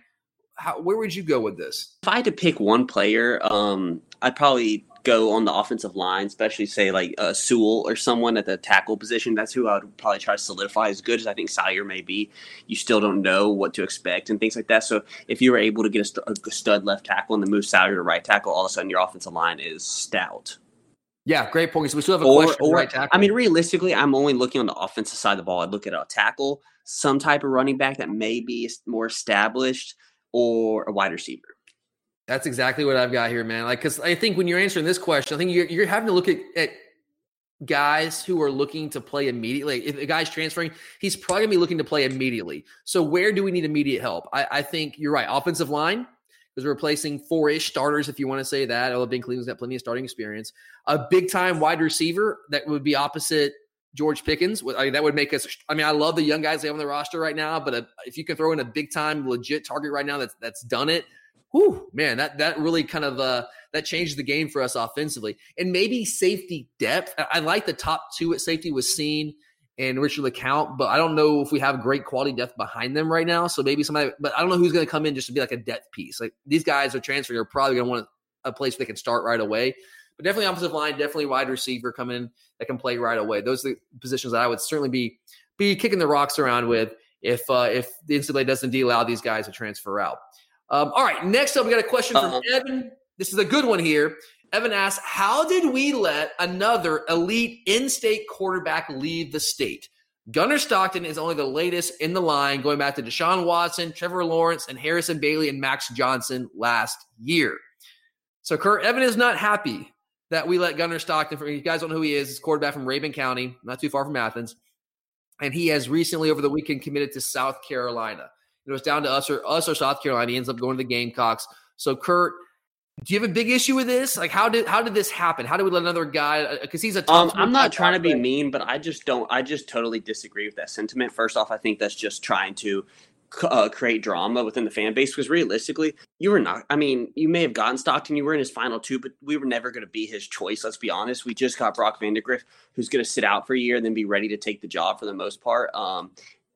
How, where would you go with this? If I had to pick one player, um, I'd probably go on the offensive line, especially say like uh, Sewell or someone at the tackle position. That's who I would probably try to solidify. As good as I think Salyer may be, you still don't know what to expect and things like that. So if you were able to get a, st- a stud left tackle and then move Salyer to right tackle, all of a sudden your offensive line is stout. Yeah, great point. So we still have a or, question. Or, right tackle. I mean, realistically, I'm only looking on the offensive side of the ball. I'd look at a tackle, some type of running back that may be more established, or a wide receiver. That's exactly what I've got here, man. Like, because I think when you're answering this question, I think you're, you're having to look at, at guys who are looking to play immediately. If a guy's transferring, he's probably gonna be looking to play immediately. So where do we need immediate help? I, I think you're right. Offensive line, because replacing four-ish starters, if you want to say that. Although Ben Cleveland's got plenty of starting experience. A big-time wide receiver that would be opposite George Pickens. I mean, that would make us. I mean, I love the young guys they have on the roster right now, but a, if you can throw in a big-time, legit target right now that's that's done it, whew, man, that that really kind of uh, that changed the game for us offensively. And maybe safety depth. I, I like the top two at safety Lewis Cine and Richard LeCounte, but I don't know if we have great quality depth behind them right now. So maybe somebody, but I don't know who's going to come in just to be like a depth piece. Like these guys are transferring, are probably going to want a place they can start right away. But definitely offensive line, definitely wide receiver come in that can play right away. Those are the positions that I would certainly be be kicking the rocks around with if uh, if the NCAA doesn't allow these guys to transfer out. Um, all right, next up, we got a question from uh-huh. Evan. This is a good one here. Evan asks, How did we let another elite in state quarterback leave the state? Gunnar Stockton is only the latest in the line, going back to Deshaun Watson, Trevor Lawrence, and Harrison Bailey and Max Johnson last year. So Kurt Evan is not happy that we let Gunnar Stockton. For you guys don't know who he is. He's quarterback from Rabun County, not too far from Athens, and he has recently over the weekend committed to South Carolina. It was down to us or us or South Carolina. He ends up going to the Gamecocks. So Kurt, do you have a big issue with this? Like, how did how did this happen? How did we let another guy? Because uh, he's a. Um, I'm not trying to be mean, but I just don't. I just totally disagree with that sentiment. First off, I think that's just trying to uh, create drama within the fan base because realistically, you were not. I mean, you may have gotten Stockton, you were in his final two, but we were never going to be his choice. Let's be honest. We just got Brock Vandagriff, who's going to sit out for a year and then be ready to take the job for the most part. Um,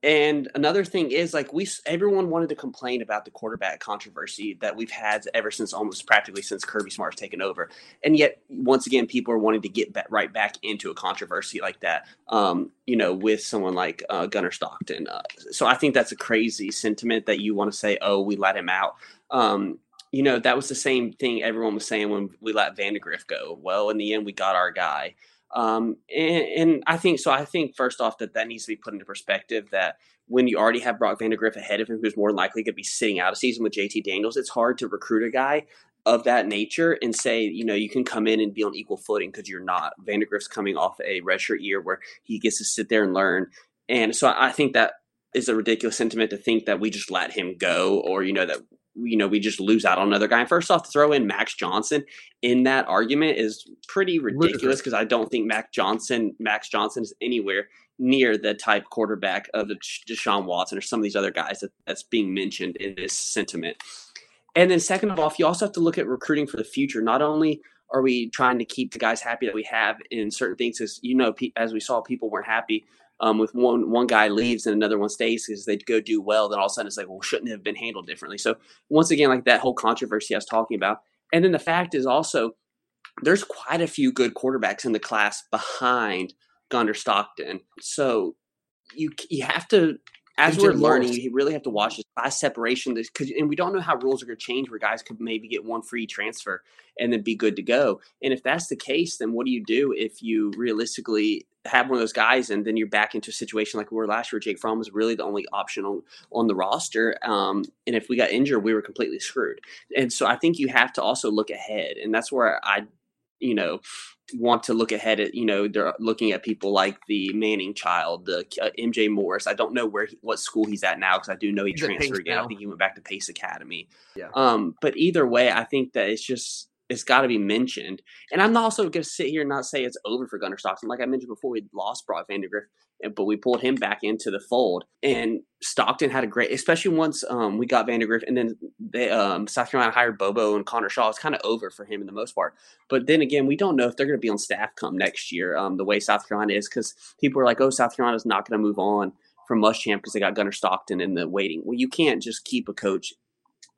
and another thing is like we everyone wanted to complain about the quarterback controversy that we've had ever since almost practically since Kirby Smart's taken over. And yet once again people are wanting to get back, right back into a controversy like that. Um, you know, with someone like uh, Gunnar Stockton. Uh, so I think that's a crazy sentiment that you want to say, "Oh, we let him out." Um, you know, that was the same thing everyone was saying when we let Vandagriff go. Well, in the end, we got our guy. Um, and, and, I think so. I think first off that that needs to be put into perspective that when you already have Brock Vandagriff ahead of him, who's more likely going to be sitting out a season with JT Daniels, it's hard to recruit a guy of that nature and say, you know, you can come in and be on equal footing because you're not. Vandagriff's coming off a redshirt year where he gets to sit there and learn. And so I think that is a ridiculous sentiment to think that we just let him go or, you know, that you know, we just lose out on another guy. And first off, to throw in Max Johnson in that argument is pretty ridiculous because I don't think Max Johnson, Max Johnson is anywhere near the type quarterback of the Deshaun Watson or some of these other guys that, that's being mentioned in this sentiment. And then second of all, you also have to look at recruiting for the future. Not only are we trying to keep the guys happy that we have in certain things, as you know, as we saw, people weren't happy um, with one one guy leaves and another one stays because they go do well, then all of a sudden it's like, well, shouldn't it have been handled differently? So once again, like that whole controversy I was talking about, and then the fact is also there's quite a few good quarterbacks in the class behind Gunnar Stockton. So you you have to as we're learning, you really have to watch this class separation. This Because and we don't know how rules are going to change where guys could maybe get one free transfer and then be good to go. And if that's the case, then what do you do if you realistically have one of those guys and then you're back into a situation like we were last year? Jake Fromm was really the only option on, on the roster. Um, and if we got injured, we were completely screwed. And so I think you have to also look ahead. And that's where I, you know, want to look ahead at you know they're looking at people like the Manning child, the uh, MJ Morris. I don't know where he, what school he's at now because I do know he he's transferred again. I think he went back to Pace Academy. Yeah. Um, but either way, I think that it's just it's got to be mentioned. And I'm also going to sit here and not say it's over for Gunnar Stockton. Like I mentioned before, we lost Brock Vandagriff, but we pulled him back into the fold. And Stockton had a great, especially once um, we got Vandagriff, and then they, um, South Carolina hired Bobo and Connor Shaw. It's kind of over for him in the most part. But then again, we don't know if they're going to be on staff come next year. Um, the way South Carolina is, because people are like, "Oh, South Carolina's not going to move on." From Muschamp because they got Gunnar Stockton in the waiting. Well, you can't just keep a coach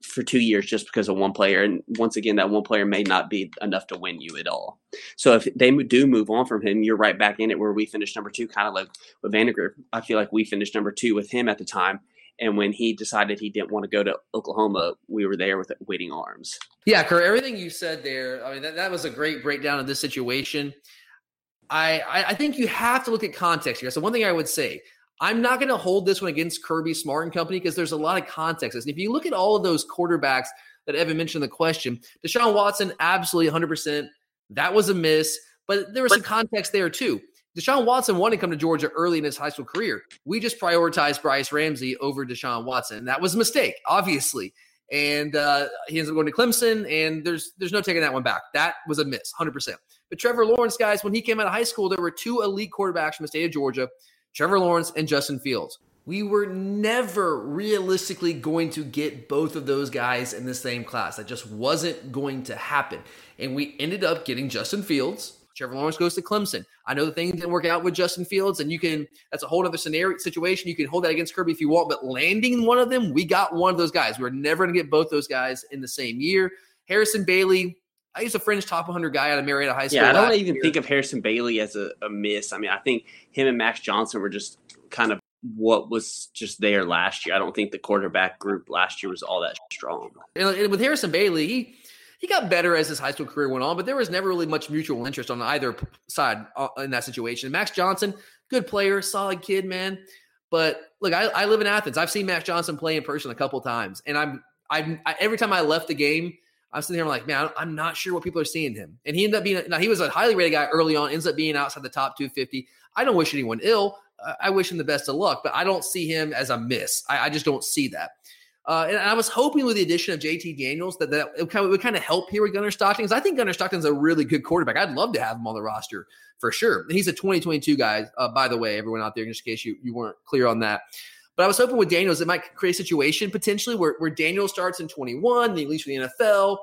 for two years just because of one player. And once again, that one player may not be enough to win you at all. So if they do move on from him, you're right back in it where we finished number two, kind of like with Vandagriff. I feel like we finished number two with him at the time. And when he decided he didn't want to go to Oklahoma, we were there with waiting arms. Yeah, Kurt, everything you said there, I mean, that, that was a great breakdown of this situation. I, I think you have to look at context here. So one thing I would say, I'm not going to hold this one against Kirby Smart and company because there's a lot of context. And if you look at all of those quarterbacks that Evan mentioned in the question, Deshaun Watson, absolutely 100%. That was a miss, but there was some context there too. Deshaun Watson wanted to come to Georgia early in his high school career. We just prioritized Brice Ramsey over Deshaun Watson. That was a mistake, obviously. And uh, he ends up going to Clemson, and there's there's no taking that one back. That was a miss, 100%. But Trevor Lawrence, guys, when he came out of high school, there were two elite quarterbacks from the state of Georgia Trevor Lawrence and Justin Fields. We were never realistically going to get both of those guys in the same class. That just wasn't going to happen. And we ended up getting Justin Fields. Trevor Lawrence goes to Clemson. I know the thing didn't work out with Justin Fields, and you can, that's a whole other scenario situation. You can hold that against Kirby if you want, but landing one of them, we got one of those guys. We we're never going to get both those guys in the same year. Harrison Bailey, I used a fringe top 100 guy out of Marietta High School. Yeah, I don't even year. think of Harrison Bailey as a, a, miss. I mean, I think him and Max Johnson were just kind of what was just there last year. I don't think the quarterback group last year was all that strong. And with Harrison Bailey, he he got better as his high school career went on, but there was never really much mutual interest on either side uh, in that situation. Max Johnson, good player, solid kid, man. But look, I, I live in Athens. I've seen Max Johnson play in person a couple times, and I'm I'm I, every time I left the game I'm sitting here, I'm like, man, I'm not sure what people are seeing him. And he ended up being, now he was a highly rated guy early on, ends up being outside the top 250. I don't wish anyone ill. I wish him the best of luck, but I don't see him as a miss. I, I just don't see that. Uh, and I was hoping with the addition of JT Daniels that, that it, kind of, would kind of help here with Gunnar Stockton because I think Gunnar Stockton's a really good quarterback. I'd love to have him on the roster for sure. He's a 2022 guy, uh, by the way, everyone out there, just in case you, you weren't clear on that. But I was hoping with Daniels, it might create a situation potentially where, where Daniels starts in 21, then he leaves for the NFL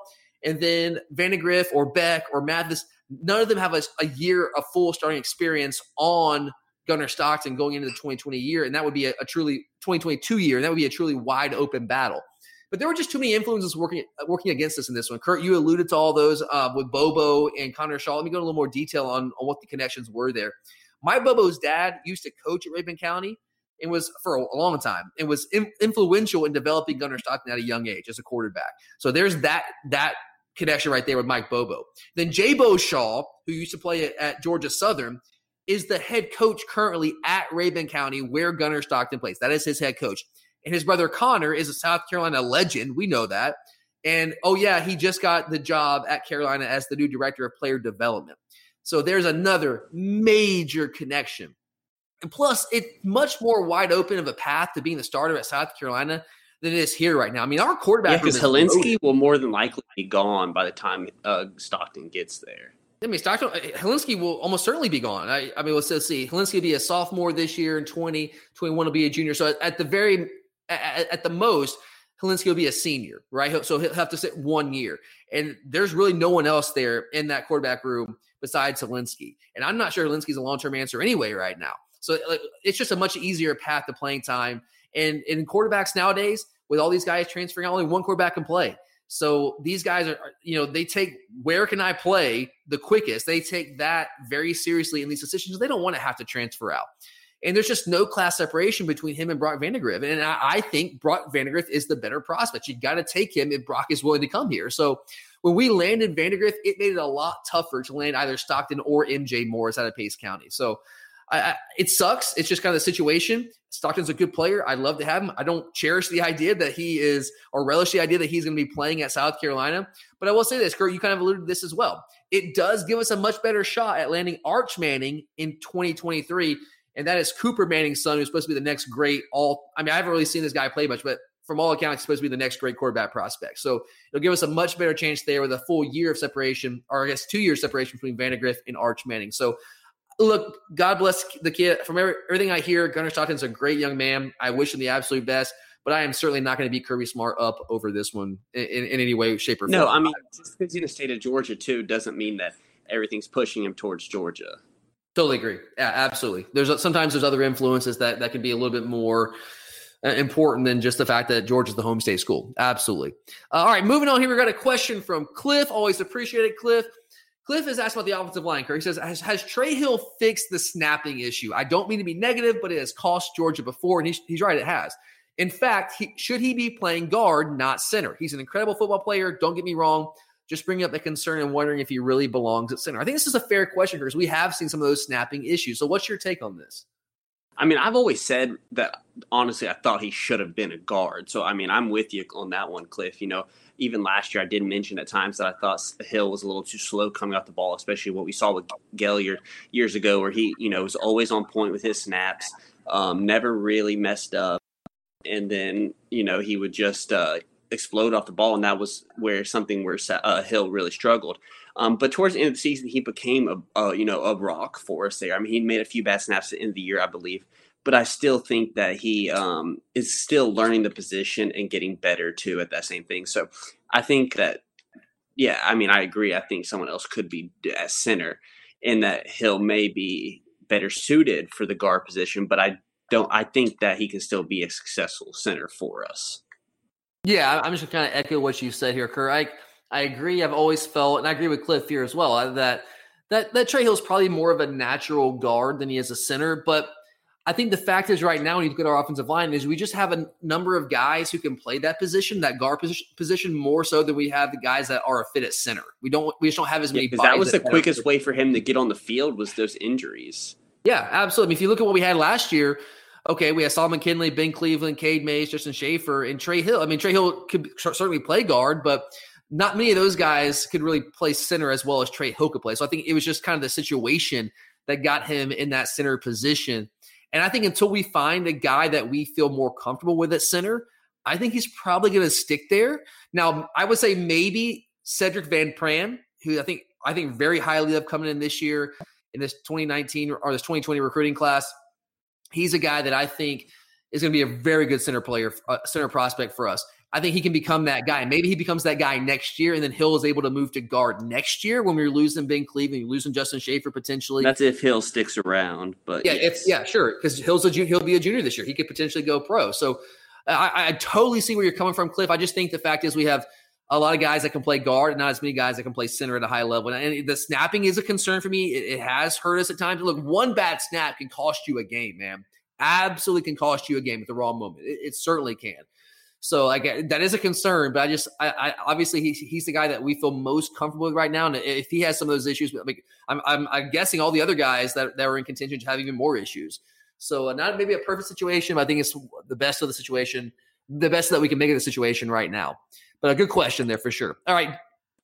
and then Vandagriff or Beck or Mathis, none of them have a, a year of full starting experience on Gunnar Stockton going into the 2020 year, and that would be a, a, truly 2022 year, and that would be a truly wide open battle. But there were just too many influences working working against us in this one. Kurt, you alluded to all those uh, with Bobo and Connor Shaw. Let me go into a little more detail on, on what the connections were there. Mike Bobo's dad used to coach at Rabun County and was for a, long time and was in, influential in developing Gunnar Stockton at a young age as a quarterback. So there's that that connection right there with Mike Bobo. Then Jaybo Shaw, who used to play at, Georgia Southern, is the head coach currently at Rabun County, where Gunnar Stockton plays. That is his head coach. And his brother Connor is a South Carolina legend. We know that. And oh, yeah, he just got the job at Carolina as the new director of player development. So there's another major connection. And plus, it's much more wide open of a path to being the starter at South Carolina than it is here right now. I mean, our quarterback because yeah, Hilinski will more than likely be gone by the time uh, Stockton gets there. I mean, Stockton, uh, Hilinski will almost certainly be gone. I, I mean, let's, let's see. Hilinski will be a sophomore this year, and 20, 21 will be a junior. So at, at the very, at, at, the most, Hilinski will be a senior, right? So he'll have to sit one year. And there's really no one else there in that quarterback room besides Hilinski. And I'm not sure Hilinski's a long term answer anyway right now. So it's just a much easier path to playing time. And in quarterbacks nowadays, with all these guys transferring, only one quarterback can play. So these guys are, you know, they take where can I play the quickest? They take that very seriously in these decisions. They don't want to have to transfer out. And there's just no class separation between him and Brock Vandagriff. And I, I think Brock Vandagriff is the better prospect. You got to take him if Brock is willing to come here. So when we landed Vandagriff, it made it a lot tougher to land either Stockton or MJ Morris out of Pace County. So I, I, it sucks. It's just kind of the situation. Stockton's a good player. I'd love to have him. I don't cherish the idea that he is, or relish the idea that he's going to be playing at South Carolina. But I will say this, Kurt, you kind of alluded to this as well. It does give us a much better shot at landing Arch Manning in 2023. And that is Cooper Manning's son, who's supposed to be the next great all. I mean, I haven't really seen this guy play much, but from all accounts, he's supposed to be the next great quarterback prospect. So it'll give us a much better chance there with a full year of separation, or I guess two years separation between Vandagriff and Arch Manning. So look, God bless the kid. From every, everything I hear, Gunnar Stockton's a great young man. I wish him the absolute best, but I am certainly not going to be Kirby Smart up over this one in, in, in any way, shape, or form. No, I mean, just because he's in the state of Georgia too doesn't mean that everything's pushing him towards Georgia. Totally agree. Yeah, absolutely. There's sometimes there's other influences that that can be a little bit more uh, important than just the fact that Georgia's the home state school. Absolutely. Uh, all right, moving on here. We got a question from Cliff. Always appreciate it, Cliff. Cliff is asked about the offensive line. He says, has, has, Trey Hill fixed the snapping issue? I don't mean to be negative, but it has cost Georgia before, and he's, he's right, it has. In fact, he, should he be playing guard, not center? He's an incredible football player. Don't get me wrong just bringing up the concern and wondering if he really belongs at center. I think this is a fair question because we have seen some of those snapping issues. So, what's your take on this? I mean, I've always said that honestly, I thought he should have been a guard. So, I mean, I'm with you on that one, Cliff. You know, even last year, I did mention at times that I thought Hill was a little too slow coming off the ball, especially what we saw with Gaillard years ago, where he, you know, was always on point with his snaps, um, never really messed up. And then, you know, he would just, uh, explode off the ball, and that was where something where uh, Hill really struggled. Um, but towards the end of the season, he became a, a, you know a rock for us there. I mean, he made a few bad snaps at the end of the year, I believe, but I still think that he um, is still learning the position and getting better too at that same thing. So I think that yeah, I mean, I agree. I think someone else could be at center, and that Hill may be better suited for the guard position, but I don't. I think that he can still be a successful center for us. Yeah, I'm just going to kind of echo what you said here, Kerr. I, I agree. I've always felt, and I agree with Cliff here as well, uh, that that that Trey Hill's probably more of a natural guard than he is a center. But I think the fact is, right now, when you look at our offensive line, is we just have a number of guys who can play that position, that guard position, position more so than we have the guys that are a fit at center. We don't, we just don't have as many. Because that was the quickest way for him to get on the field was those injuries. Yeah, absolutely. I mean, if you look at what we had last year, okay, we have Solomon Kindley, Ben Cleveland, Cade Mays, Justin Shaffer, and Trey Hill. I mean, Trey Hill could certainly play guard, but not many of those guys could really play center as well as Trey Hill could play. So I think it was just kind of the situation that got him in that center position. And I think until we find a guy that we feel more comfortable with at center, I think he's probably going to stick there. Now, I would say maybe Sedrick Van Pran, who I think I think very highly of coming in this year in this 2019 or this 2020 recruiting class he's a guy that I think is going to be a very good center player, uh, center prospect for us. I think he can become that guy. Maybe he becomes that guy next year, and then Hill is able to move to guard next year when we're losing Ben Cleveland, you're losing Justin Shaffer potentially. That's if Hill sticks around, but yeah, yes. if, yeah, sure, because Hill's a he'll be a junior this year. He could potentially go pro. So I, I totally see where you're coming from, Cliff. I just think the fact is we have a lot of guys that can play guard and not as many guys that can play center at a high level. And the snapping is a concern for me. It, it has hurt us at times. Look, one bad snap can cost you a game, man absolutely can cost you a game at the wrong moment. It, it certainly can. So like that is a concern, but I just I, I obviously he's he's the guy that we feel most comfortable with right now. And if he has some of those issues, like I'm I'm, I'm guessing all the other guys that that were in contention to have even more issues. So uh, not maybe a perfect situation, but I think it's the best of the situation, the best that we can make of the situation right now. But a good question there for sure. All right,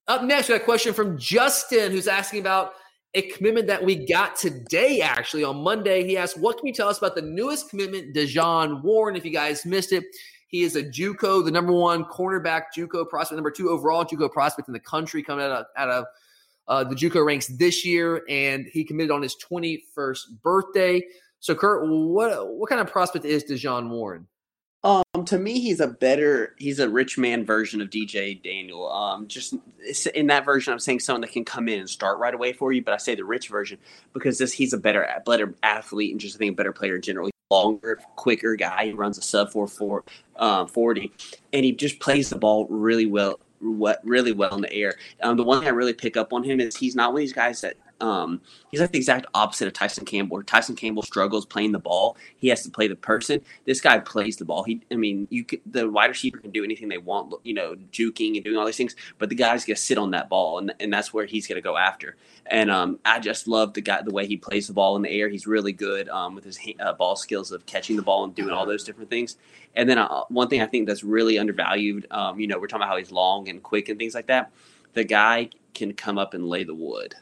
up next we got a question from Justin who's asking about a commitment that we got today, actually, on Monday. He asked, What can you tell us about the newest commitment, Dejon Warren? If you guys missed it, he is a Juco, the number one cornerback Juco prospect, number two overall Juco prospect in the country, coming out of, out of uh, the Juco ranks this year, and he committed on his 21st birthday. So, Kurt, what what kind of prospect is Dejon Warren? Um, to me, he's a better, he's a rich man version of DJ Daniel. Um, just in that version, I'm saying someone that can come in and start right away for you. But I say the rich version because this he's a better, better athlete and just I think a better player generally. Longer, quicker guy. He runs a sub four four um, forty, and he just plays the ball really well, What really well in the air. Um, the one thing I really pick up on him is he's not one of these guys that um, he's like the exact opposite of Tyson Campbell. Where Tyson Campbell struggles playing the ball, he has to play the person. This guy plays the ball. He, I mean, you could, the wide receiver can do anything they want, you know, juking and doing all these things, but the guy's gonna sit on that ball, and and that's where he's gonna go after. And um, I just love the guy, the way he plays the ball in the air. He's really good um, with his uh, ball skills of catching the ball and doing all those different things. And then uh, one thing I think that's really undervalued, um, you know, we're talking about how he's long and quick and things like that. The guy can come up and lay the wood.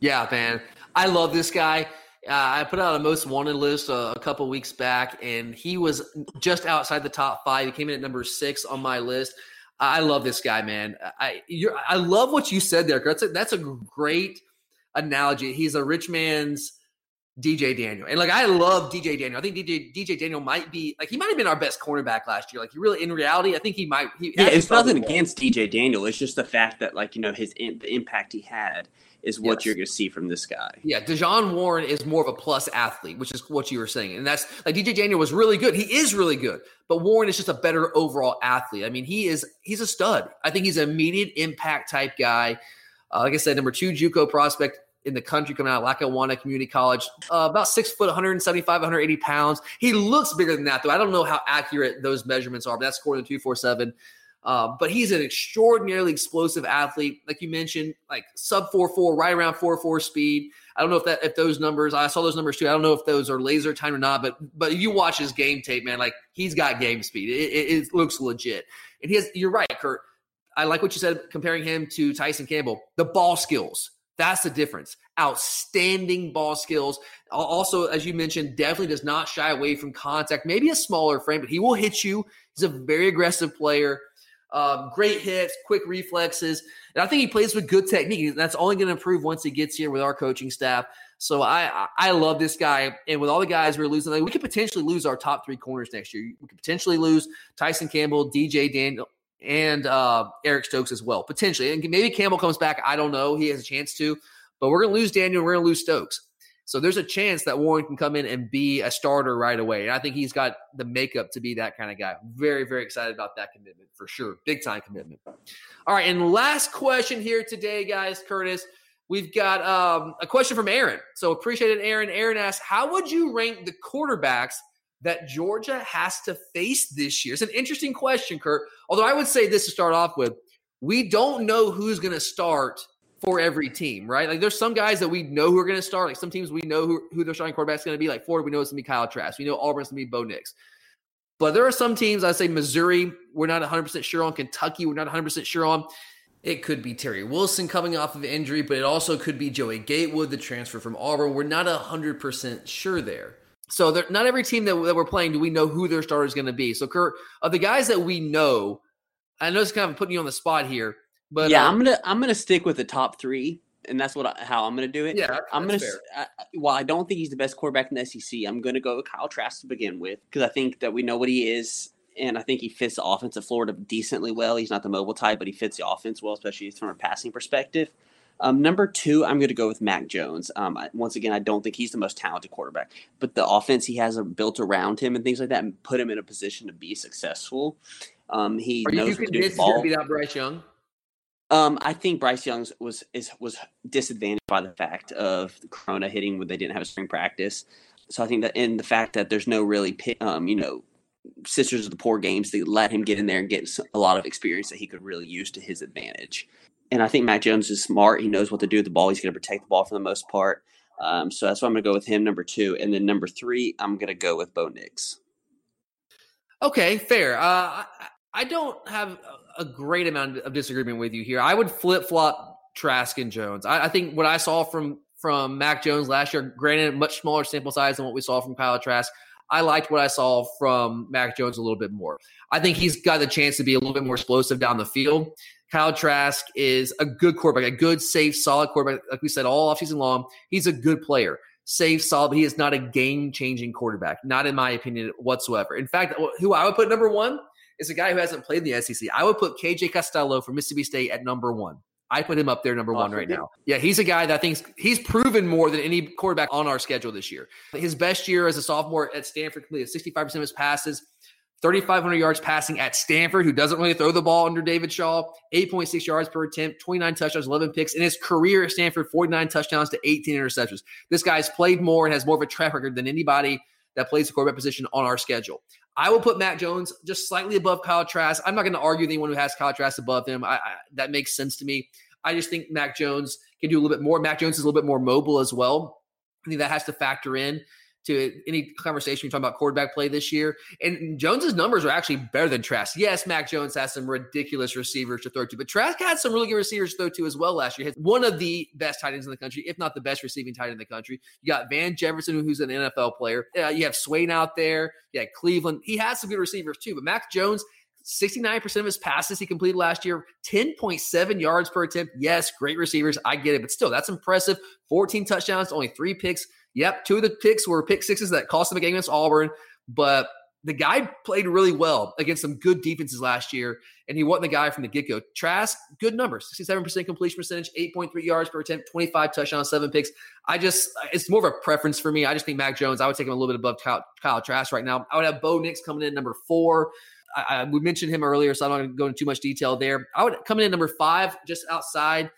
Yeah, man. I love this guy. Uh, I put out a most wanted list uh, a couple weeks back, and he was just outside the top five. He came in at number six on my list. I love this guy, man. I I love what you said there. That's a, that's a great analogy. He's a rich man's DJ Daniel. And like I love DJ Daniel. I think DJ DJ Daniel might be like he might have been our best cornerback last year. Like he really in reality, I think he might he Yeah, it's nothing against DJ Daniel. It's just the fact that like, you know, his the impact he had is what yes. you're going to see from this guy. Yeah, Dejon Warren is more of a plus athlete, which is what you were saying. And that's like DJ Daniel was really good. He is really good. But Warren is just a better overall athlete. I mean, he is he's a stud. I think he's an immediate impact type guy. Uh, like I said, number two JUCO prospect in the country coming out of Lackawanna Community College, uh, about six foot, 175, 180 pounds. He looks bigger than that, though. I don't know how accurate those measurements are, but that's scored in 247. Uh, but he's an extraordinarily explosive athlete, like you mentioned, like sub four four, right around four four speed. I don't know if that if those numbers, I saw those numbers too. I don't know if those are laser time or not, but but you watch his game tape, man, like he's got game speed. It, it, it looks legit, and he has. You're right, Kurt. I like what you said comparing him to Tyson Campbell. The ball skills that's the difference. Outstanding ball skills. Also, as you mentioned, definitely does not shy away from contact. Maybe a smaller frame, but he will hit you. He's a very aggressive player. Um, great hits, quick reflexes, and I think he plays with good technique. That's only going to improve once he gets here with our coaching staff. So I I love this guy, and with all the guys we're losing, like, we could potentially lose our top three corners next year. We could potentially lose Tyson Campbell, DJ Daniel, and uh, Eric Stokes as well, potentially. And maybe Campbell comes back. I don't know. He has a chance to, but we're going to lose Daniel. We're going to lose Stokes. So there's a chance that Warren can come in and be a starter right away. And I think he's got the makeup to be that kind of guy. Very, very excited about that commitment for sure. Big time commitment. All right. And last question here today, guys, Curtis. We've got um, a question from Aaron. So appreciate it, Aaron. Aaron asks, How would you rank the quarterbacks that Georgia has to face this year? It's an interesting question, Kurt. Although I would say this to start off with, we don't know who's going to start for every team, right? Like there's some guys that we know who are going to start. Like some teams we know who, who their starting quarterback is going to be. Like Florida, we know it's going to be Kyle Trask. We know Auburn's going to be Bo Nix. But there are some teams, I say Missouri, we're not 100% sure on. Kentucky, we're not 100% sure on. It could be Terry Wilson coming off of injury, but it also could be Joey Gatewood, the transfer from Auburn. We're not 100% sure there. So not every team that, that we're playing do we know who their starter is going to be. So Kurt, of the guys that we know, I know it's kind of putting you on the spot here, but yeah, uh, I'm gonna I'm gonna stick with the top three, and that's what I, how I'm gonna do it. Yeah, I'm gonna. I, while I don't think he's the best quarterback in the SEC, I'm gonna go with Kyle Trask to begin with because I think that we know what he is, and I think he fits the offense of Florida decently well. He's not the mobile type, but he fits the offense well, especially from a passing perspective. Um, number two, I'm going to go with Mac Jones. Um, I, once again, I don't think he's the most talented quarterback, but the offense he has built around him and things like that, and put him in a position to be successful. Um, he Are knows you do. Ball. Going to be that Bryce Young? Um, I think Bryce Young was is was disadvantaged by the fact of the Corona hitting when they didn't have a spring practice. So I think that in the fact that there's no really, um, you know, Sisters of the Poor games, that let him get in there and get a lot of experience that he could really use to his advantage and I think Mac Jones is smart. He knows what to do with the ball. He's going to protect the ball for the most part. Um, so that's why I'm going to go with him, number two. And then number three, I'm going to go with Bo Nix. Okay, fair. Uh, I don't have a great amount of disagreement with you here. I would flip flop Trask and Jones. I, I, think what I saw from from Mac Jones last year, granted, a much smaller sample size than what we saw from Kyle Trask. I liked what I saw from Mac Jones a little bit more. I think he's got the chance to be a little bit more explosive down the field. Kyle Trask is a good quarterback, a good, safe, solid quarterback. Like we said all offseason long, he's a good player. Safe, solid, but he is not a game changing quarterback, not in my opinion whatsoever. In fact, who I would put number one is a guy who hasn't played in the SEC. I would put KJ Costello from Mississippi State at number one. I put him up there number one right now. Yeah, he's a guy that thinks he's proven more than any quarterback on our schedule this year. His best year as a sophomore at Stanford completed 65% of his passes. 3,500 yards passing at Stanford, who doesn't really throw the ball under David Shaw, 8.6 yards per attempt, 29 touchdowns, 11 picks. In his career at Stanford, 49 touchdowns to 18 interceptions. This guy's played more and has more of a track record than anybody that plays the quarterback position on our schedule. I will put Mac Jones just slightly above Kyle Trask. I'm not going to argue with anyone who has Kyle Trask above him. I, I, that makes sense to me. I just think Mac Jones can do a little bit more. Mac Jones is a little bit more mobile as well. I think that has to factor in. To any conversation you're talking about quarterback play this year. And Jones's numbers are actually better than Trask. Yes, Mac Jones has some ridiculous receivers to throw to, but Trask had some really good receivers to throw to as well last year. He one of the best tight ends in the country, if not the best receiving tight end in the country. You got Van Jefferson, who's an NFL player. Uh, you have Swain out there. You Yeah, Cleveland. He has some good receivers too, but Mac Jones 69% of his passes he completed last year, 10.7 yards per attempt. Yes, great receivers. I get it, but still, that's impressive. 14 touchdowns, only three picks. Yep, two of the picks were pick sixes that cost him a game against Auburn, but the guy played really well against some good defenses last year, and he wasn't the guy from the get go. Trask, good numbers 67% completion percentage, 8.3 yards per attempt, 25 touchdowns, seven picks. I just, it's more of a preference for me. I just think Mac Jones, I would take him a little bit above Kyle, Kyle Trask right now. I would have Bo Nix coming in number four. I, I, we mentioned him earlier, so I'm not going to go into too much detail there. I would come in number five, just outside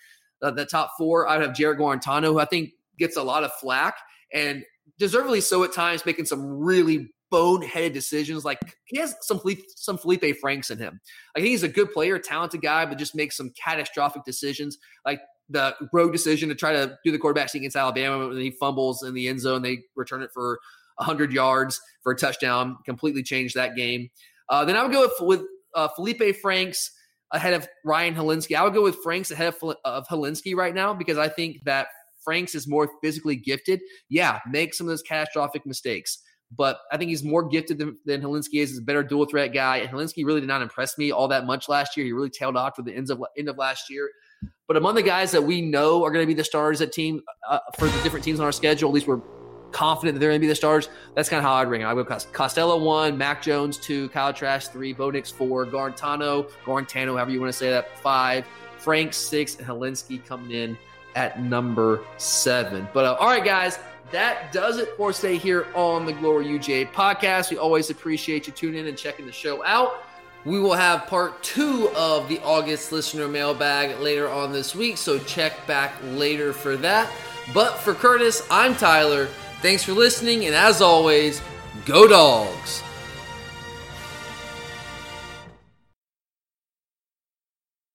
uh, the top four. I would have Jarrett Guarantano, who I think gets a lot of flack and deservedly so at times, making some really boneheaded decisions. Like he has some Felipe, some Felipe Franks in him. I think he's a good player, talented guy, but just makes some catastrophic decisions. Like the road decision to try to do the quarterback sneak against Alabama and he fumbles in the end zone, they return it for 100 yards for a touchdown, completely changed that game. Uh, then I would go with, with uh, Felipe Franks ahead of Ryan Hilinski. I would go with Franks ahead of, of Hilinski right now because I think that Franks is more physically gifted. Yeah, make some of those catastrophic mistakes. But I think he's more gifted than, than Hilinski is. He's a better dual threat guy. And Hilinski really did not impress me all that much last year. He really tailed off for the ends of end of last year. But among the guys that we know are going to be the stars at team uh, for the different teams on our schedule, at least we're confident that they're going to be the stars. That's kind of how I'd ring it. I would Costello one, Mac Jones two, Kyle Trask three, Bo Nix four, Guarantano, Guarantano, however you want to say that, five, Frank six, and Hilinski coming in at number seven. But uh, all right, guys, that does it for today here on the Glory UGA podcast. We always appreciate you tuning in and checking the show out. We will have part two of the August listener mailbag later on this week, so check back later for that. But for Curtis, I'm Tyler. Thanks for listening, and as always, go dogs.